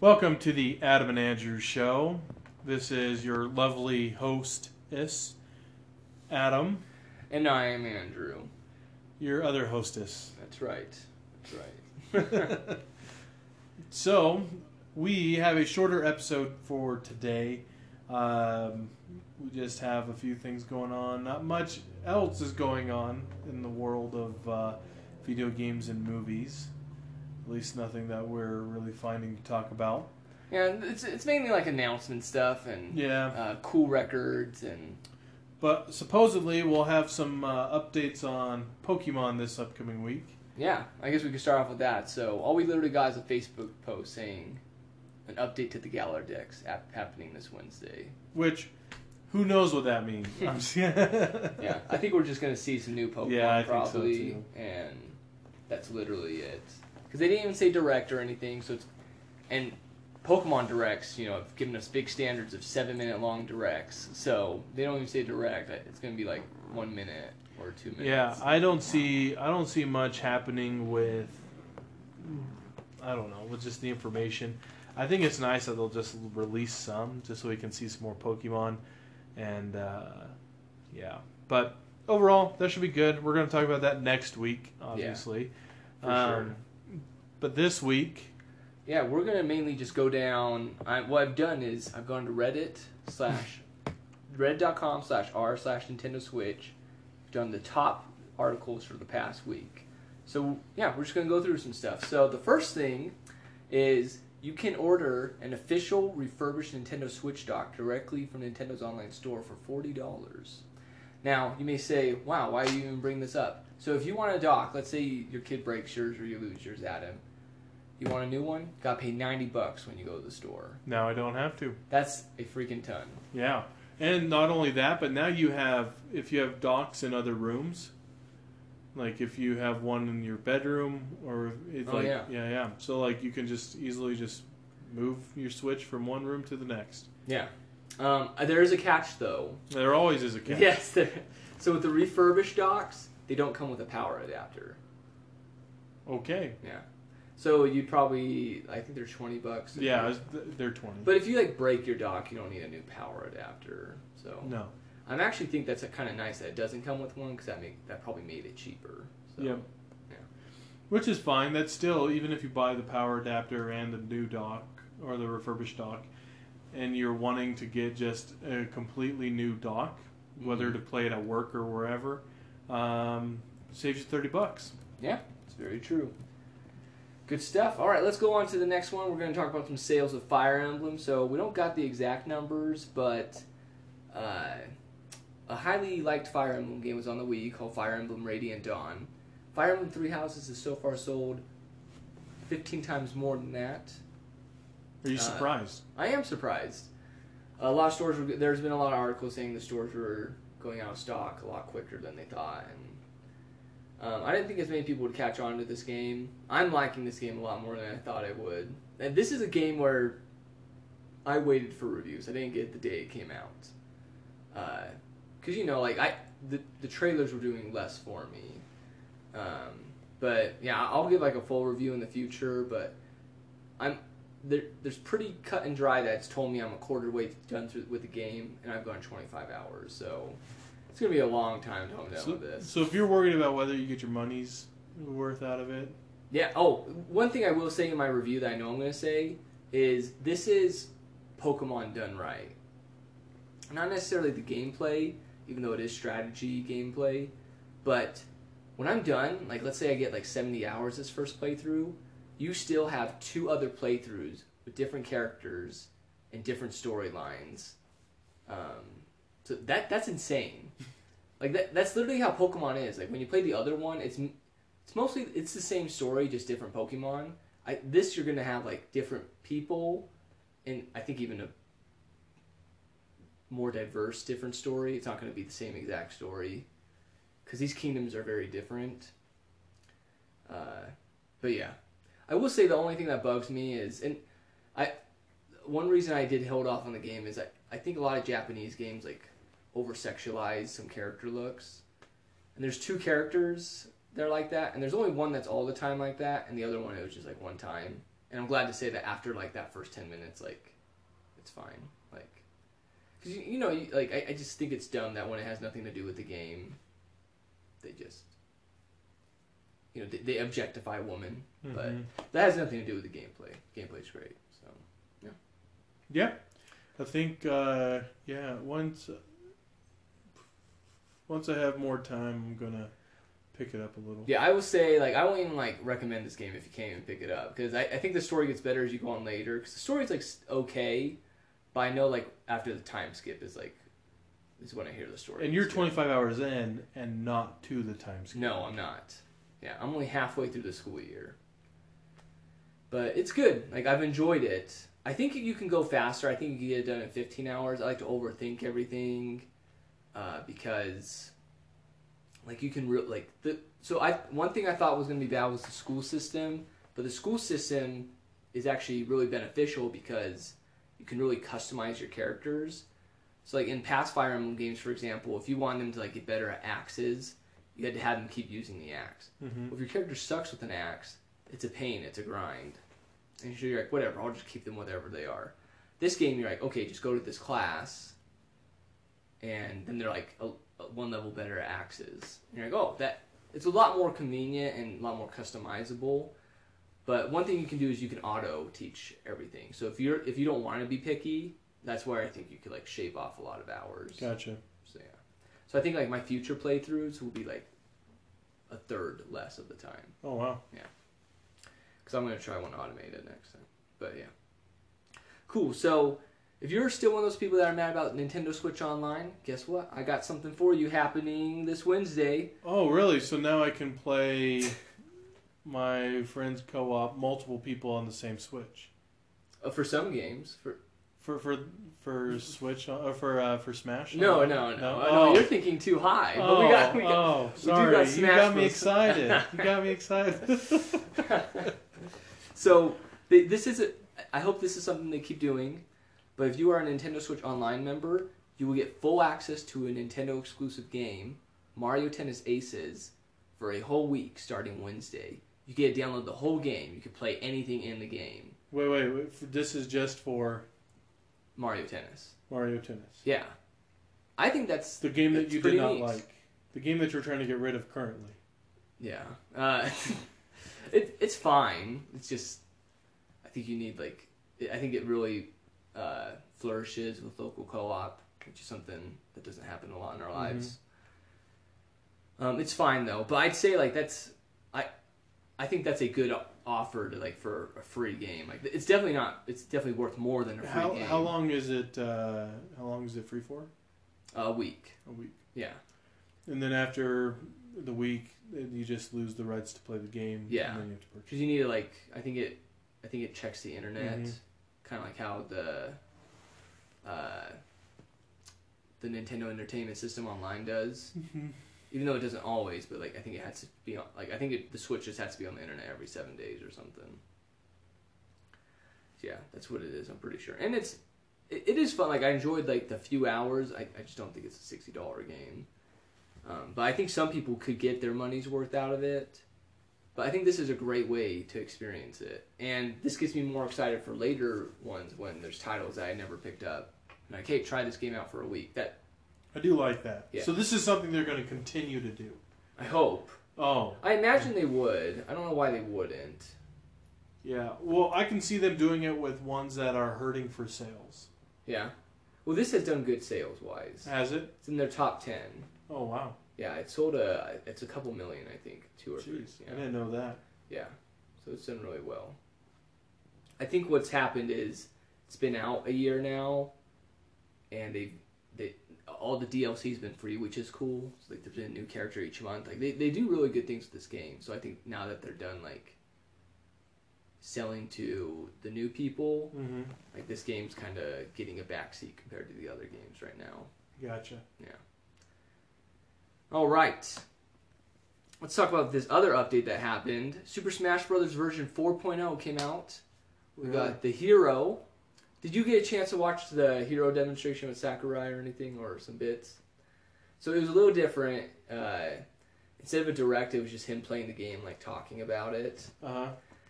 Welcome to the Adam and Andrew Show. This is your lovely hostess, Adam, And I am Andrew. your other hostess. That's right. That's right. So, we have a shorter episode for today. Um, we just have a few things going on. Not much else is going on in the world of uh, video games and movies. At least nothing that we're really finding to talk about. yeah, it's, it's mainly like announcement stuff and Yeah. uh, cool records and But supposedly we'll have some uh, updates on Pokemon this upcoming week. yeah, I guess we could start off with that. So all we literally got is a Facebook post saying an update to the Galar Dex ap- happening this Wednesday. Which, who knows what that means? Yeah, I think we're just gonna see some new Pokemon Yeah, I think so, probably, too. and that's literally it. Because they didn't even say direct or anything, so it's and Pokemon directs, you know, have given us big standards of seven minute long directs, so they don't even say direct. It's gonna be like one minute or two minutes. Yeah, I don't see I don't see much happening with I don't know, with just the information. I think it's nice that they'll just release some just so we can see some more Pokemon and uh, yeah. But overall, that should be good. We're going to talk about that next week, obviously. for Um, sure. But this week, Yeah, we're gonna mainly just go down. I, what I've done is I've gone to Reddit slash reddit.com slash r slash Nintendo Switch. Done the top articles for the past week. So yeah, we're just gonna go through some stuff. So the first thing is you can order an official refurbished Nintendo Switch dock directly from Nintendo's online store for forty dollars. Now you may say, "Wow, why do you even bring this up?" So if you want a dock, let's say your kid breaks yours or you lose yours, Adam. You want a new one? Got to pay ninety bucks when you go to the store. now I don't have to. That's a freaking ton. Yeah. And not only that, but now you have if you have docks in other rooms, like if you have one in your bedroom or it's Oh, like yeah. yeah, yeah. So like you can just easily just move your switch from one room to the next. Yeah. Um, uh, there is a catch though. There always is a catch. Yes. There, so with the refurbished docks, they don't come with a power adapter. Okay. Yeah. So you'd probably, I think they're twenty bucks. Yeah, it's- they're 20. But if you like break your dock, you don't need a new power adapter. So no. I actually think that's kind of nice that it doesn't come with one because that make that probably made it cheaper. So. Yep. Yeah. Which is fine. That's still even if you buy the power adapter and the new dock or the refurbished dock, and you're wanting to get just a completely new dock, whether Mhm. to play it at work or wherever, um, saves you thirty bucks. Yeah, it's very true. Good stuff. All right, let's go on to the next one. We're going to talk about some sales of Fire Emblem. So we don't got the exact numbers, but uh, a highly liked Fire Emblem game was on the Wii called Fire Emblem Radiant Dawn. Fire Emblem Three Houses has so far sold 15 times more than that. Are you Uh, surprised? I am surprised. A lot of stores. Were, there's been a lot of articles saying the stores were going out of stock a lot quicker than they thought, and um, I didn't think as many people would catch on to this game. I'm liking this game a lot more than I thought I would. And this is a game where I waited for reviews. I didn't get the day it came out, because you know, like I the the trailers were doing less for me. Um, but yeah, I'll give like a full review in the future. But I'm there, there's pretty cut and dry that's told me I'm a quarter way done through with the game, and I've gone 25 hours. So it's gonna be a long time till I'm done So, with this. so if you're worried about whether you get your money's worth out of it, Yeah. Oh, one thing I will say in my review that I know I'm gonna say is this is Pokemon done right. Not necessarily the gameplay, even though it is strategy gameplay, but when I'm done, like let's say I get like 70 hours this first playthrough, you still have two other playthroughs with different characters and different storylines. Um, so that that's insane. Like that that's literally how Pokemon is. Like when you play the other one, it's it's mostly it's the same story, just different Pokemon. I, this you're gonna have like different people, and I think even a more diverse, different story. It's not gonna be the same exact story, because these kingdoms are very different. Uh, but yeah, I will say the only thing that bugs me is, and I, one reason I did hold off on the game is I, I think a lot of Japanese games like over sexualize some character looks, and there's two characters they're like that, and there's only one that's all the time like that, and the other one it was just like one time. and I'm glad to say that after like that first ten minutes, like it's fine. Like, because you, you know, you, like I, I just think it's dumb that when it has nothing to do with the game, they just you know they, they objectify women, but Mhm. that has nothing to do with the gameplay. Gameplay's great. So yeah. Yeah, I think uh, yeah. Once once I have more time, I'm gonna pick it up a little. yeah, I will say like I won't even like recommend this game if you can't even pick it up because I, I think the story gets better as you go on later because the story's like okay, but I know like after the time skip is like is when I hear the story. And you're gets good. 25 hours in and not to the time skip. No, I'm not. Yeah, I'm only halfway through the school year. But it's good. Like I've enjoyed it. I think you can go faster. I think you can get it done in 15 hours. I like to overthink everything uh, because, like, you can re- like the. So I one thing I thought was going to be bad was the school system, but the school system is actually really beneficial because you can really customize your characters. So like in past Fire Emblem games, for example, if you want them to like get better at axes, you had to have them keep using the axe. hmm Well, if your character sucks with an axe, it's a pain, it's a grind. And so you're like, whatever, I'll just keep them whatever they are. This game, you're like, okay, just go to this class, and then they're like a, a one level better at axes. And you're like, oh, that it's a lot more convenient and a lot more customizable. But one thing you can do is you can auto teach everything. So if you're if you don't want to be picky, that's where I think you could like shave off a lot of hours. Gotcha. So yeah. So I think like my future playthroughs will be like a third less of the time Oh wow. Yeah. Because I'm gonna try one automated next time. But yeah, cool. So if you're still one of those people that are mad about Nintendo Switch Online, guess what? I got something for you happening this Wednesday. Oh really? So now I can play my friends co-op, multiple people on the same Switch. Uh, for some games, for For for for Switch uh, for uh, for Smash? no, no, no, no, Oh. you're thinking too high. Oh, But we got, we got, oh, sorry. got you got me excited. you got me excited. So they, this is a, I hope this is something they keep doing. But if you are a Nintendo Switch Online member, you will get full access to a Nintendo exclusive game, Mario Tennis Aces, for a whole week starting Wednesday. You get to download the whole game. You can play anything in the game. wait, wait, wait. This is just for Mario Tennis. Mario Tennis. Yeah, I think that's The game that you did not neat. like. The game that you're trying to get rid of currently. yeah. Uh, it, it's fine. It's just I think you need like I think it really uh, flourishes with local co-op, which is something that doesn't happen a lot in our lives. Um, it's fine though, but I'd say like that's I I think that's a good offer to like for a free game. Like it's definitely not. It's definitely worth more than a free How game. how long is it? Uh, how long is it free for? A week. A week. Yeah. And then after the week, uh, you just lose the rights to play the game. Yeah. And then you have to purchase. Because you need to like, I think it, I think it checks the internet, Mhm. Kind of like how the, uh, the Nintendo Entertainment System online does. Mhm. Even though it doesn't always, but like I think it has to be on, like I think it, the Switch just has to be on the internet every seven days or something. Yeah, that's what it is. I'm pretty sure, and it's it, it is fun. Like I enjoyed like the few hours. I, I just don't think it's a sixty dollar game. Um, but I think some people could get their money's worth out of it. But I think this is a great way to experience it, and this gets me more excited for later ones when there's titles that I never picked up. And like, hey, try this game out for a week. That I do like that. Yeah. So this is something they're going to continue to do. I hope. Oh, I imagine they would. I don't know why they wouldn't. yeah. Well, I can see them doing it with ones that are hurting for sales. Yeah. Well, this has done good sales wise. Has it? It's in their top ten. Oh wow. Yeah, it sold a. It's a couple million, I think, two or three. Jeez, I didn't know that. Yeah. So it's done really well. I think what's happened is it's been out a year now, and they they all the DLC's been free, which is cool. So like there's been a new character each month. Like they, they do really good things with this game. So I think now that they're done like selling to the new people, Mm-hmm. like this game's kind of getting a backseat compared to the other games right now. Gotcha. Yeah. All right. Let's talk about this other update that happened. Super Smash Bros. version 4.0 came out. We Really? got the hero. Did you get a chance to watch the hero demonstration with Sakurai or anything, or some bits? So it was a little different. Uh, instead of a direct, it was just him playing the game, like talking about it, Uh huh.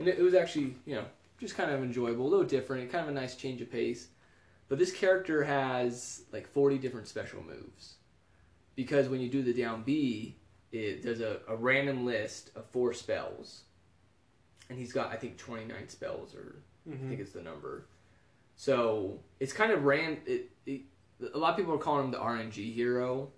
And it, it was actually, you know, just kind of enjoyable, a little different, kind of a nice change of pace. But this character has like 40 different special moves. Because when you do the down B, it, there's a, a random list of four spells. And he's got, I think, 29 spells, or I Mhm. think it's the number. So it's kind of ran. It, it, a lot of people are calling him the RNG hero,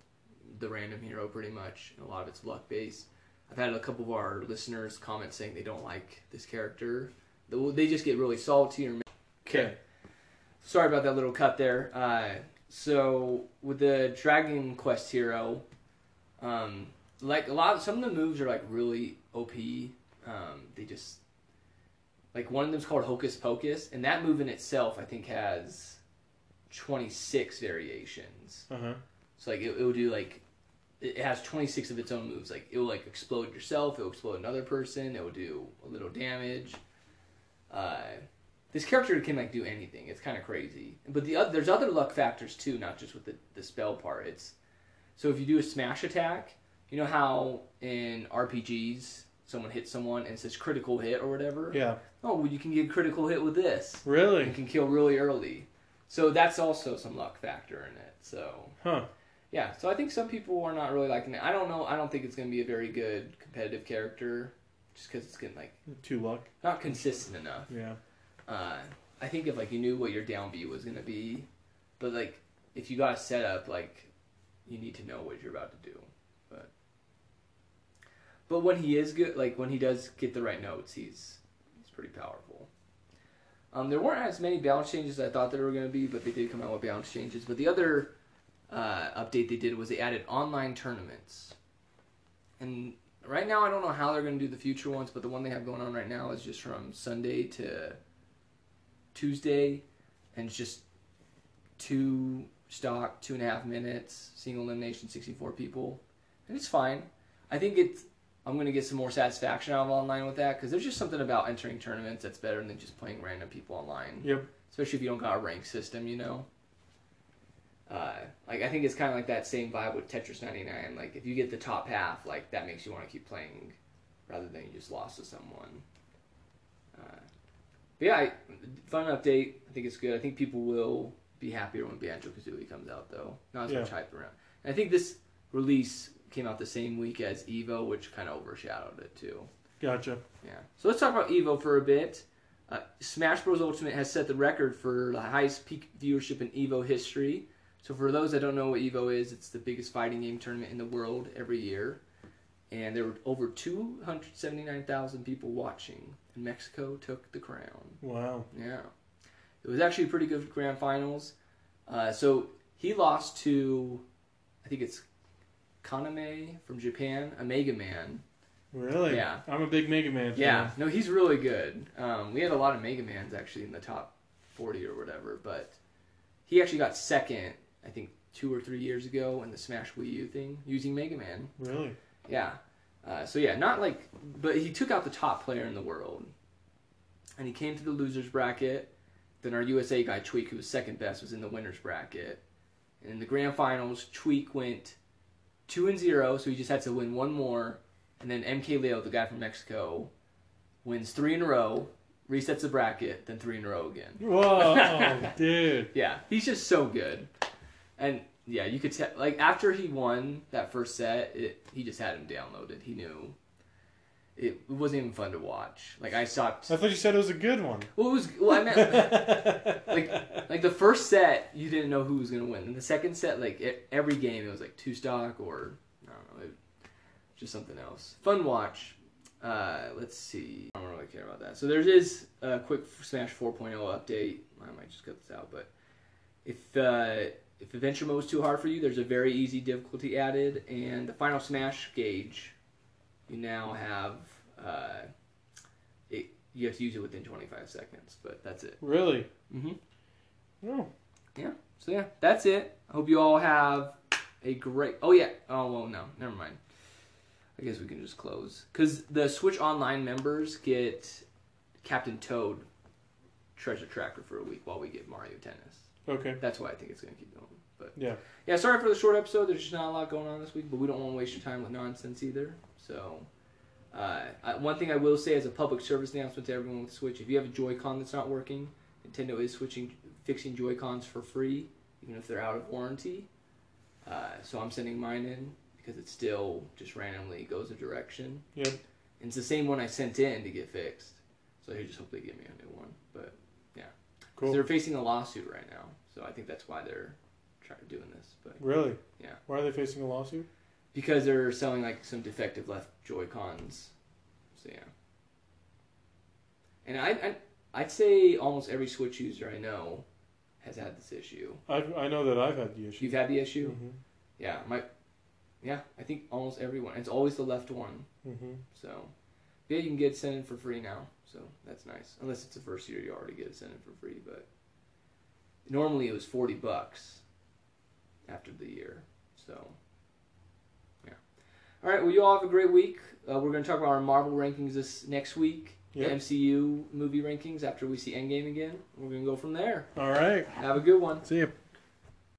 the random hero, pretty much. And a lot of it's luck based. I've had a couple of our listeners comment saying they don't like this character. They- They just get really salty or. Okay. Sorry about that little cut there. Uh, so with the Dragon Quest hero, um, like a lot, some of the moves are like really OP. Um, they just like one of them's called Hocus Pocus, and that move in itself, I think, has twenty six variations. Uh huh. So like it, it will do like it has 26 of its own moves. Like it will like explode yourself. It will explode another person. It will do a little damage. Uh, this character can like do anything. It's kind of crazy. But the other, there's other luck factors too, not just with the, the spell part. It's so if you do a smash attack, you know how in RPGs someone hits someone and it says critical hit or whatever. Yeah. Oh, well, you can get critical hit with this. Really? You can kill really early. So that's also some luck factor in it. So Huh. Yeah, so I think some people are not really liking it. I don't know. I don't think it's going to be a very good competitive character, just because it's getting like too luck. not consistent enough. Yeah. Uh, I think if like you knew what your down B was going to be, but like if you got a setup, like you need to know what you're about to do. But but when he is good, like when he does get the right notes, he's he's pretty powerful. Um, there weren't as many balance changes as I thought there were going to be, but they did come out with balance changes. But the other uh, update they did was they added online tournaments. And right now, I don't know how they're going to do the future ones, but the one they have going on right now is just from Sunday to Tuesday, and it's just two stock, two and a half minutes, single elimination, 64 people. And it's fine. I think it's. I'm going to get some more satisfaction out of online with that because there's just something about entering tournaments that's better than just playing random people online Yep. especially if you don't got a rank system, you know. Uh, like I think it's kind of like that same vibe with Tetris 99. Like if you get the top half, like that makes you want to keep playing, rather than you just lost to someone. Uh, but yeah, I, fun update. I think it's good. I think people will be happier when Banjo Kazooie comes out, though. Not as much hype around. And I think this release came out the same week as Evo, which kind of overshadowed it too. Gotcha. Yeah. So let's talk about Evo for a bit. Uh, Smash Bros. Ultimate has set the record for the highest peak viewership in Evo history. So for those that don't know what Evo is, it's the biggest fighting game tournament in the world every year. And there were over 279,000 people watching. And Mexico took the crown. Wow. Yeah. It was actually pretty good grand finals. Uh, so he lost to, I think it's Kameme from Japan, a Mega Man. Really? Yeah. I'm a big Mega Man fan. Yeah, no, he's really good. Um, we had a lot of Mega Mans actually in the top 40 or whatever, but he actually got second, I think, two or three years ago in the Smash Wii U thing using Mega Man. Really? Yeah. Uh, so yeah, not like, but he took out the top player in the world, and he came to the losers bracket. Then our USA guy Tweek, who was second best, was in the winners bracket. And in the grand finals, Tweek went two and zero, so he just had to win one more. And then MK Leo, the guy from Mexico, wins three in a row, resets the bracket, then three in a row again. Whoa, dude. Yeah, he's just so good. And yeah, you could tell. Like after he won that first set, it, he just had him downloaded. He knew it, it wasn't even fun to watch. Like I stopped. I thought you said it was a good one. Well, it was. Well, I meant like like the first set, you didn't know who was gonna win. And the second set, like e- every game, it was like two stock or I don't know, it, just something else. Fun watch. Uh, let's see. I don't really care about that. So there is a quick Smash 4.0 update. I might just cut this out, but if uh, if adventure mode is too hard for you, there's a very easy difficulty added, and the final Smash gauge, you now have. Uh, it, you have to use it within 25 seconds, but that's it. Really? Mm-hmm. No. Yeah. So yeah, that's it. I hope you all have a great. Oh yeah. Oh well, no, never mind. I guess we can just close because the Switch Online members get Captain Toad treasure tracker for a week while we get Mario Tennis. Okay. That's why I think it's gonna keep going. But Yeah. yeah, sorry for the short episode. There's just not a lot going on this week, but we don't want to waste your time with nonsense either. So Uh, I, one thing I will say as a public service announcement to everyone with Switch: if you have a Joy-Con that's not working, Nintendo is switching, fixing Joy-Cons for free, even if they're out of warranty. Uh, so I'm sending mine in because it still just randomly goes a direction. Yep. And it's the same one I sent in to get fixed. So I just hope they give me a new one. But yeah, Cool. they're facing a lawsuit right now, so I think that's why they're trying doing this. But Really? Yeah. Why are they facing a lawsuit? because they're selling like some defective left Joy Cons. So yeah. And I, I I'd say almost every Switch user I know has had this issue. I've, I know that I've had the issue. You've had the issue? hmm Yeah, my yeah, I think almost everyone. It's always the left one. hmm So yeah, you can get it sent in for free now. So that's nice. Unless it's the first year, you already get it sent in for free. But normally it was forty bucks after the year. So yeah. All right. Well, you all have a great week. Uh, we're going to talk about our Marvel rankings this next week. Yep. The MCU movie rankings after we see Endgame again. We're going to go from there. All right. Have a good one. See you.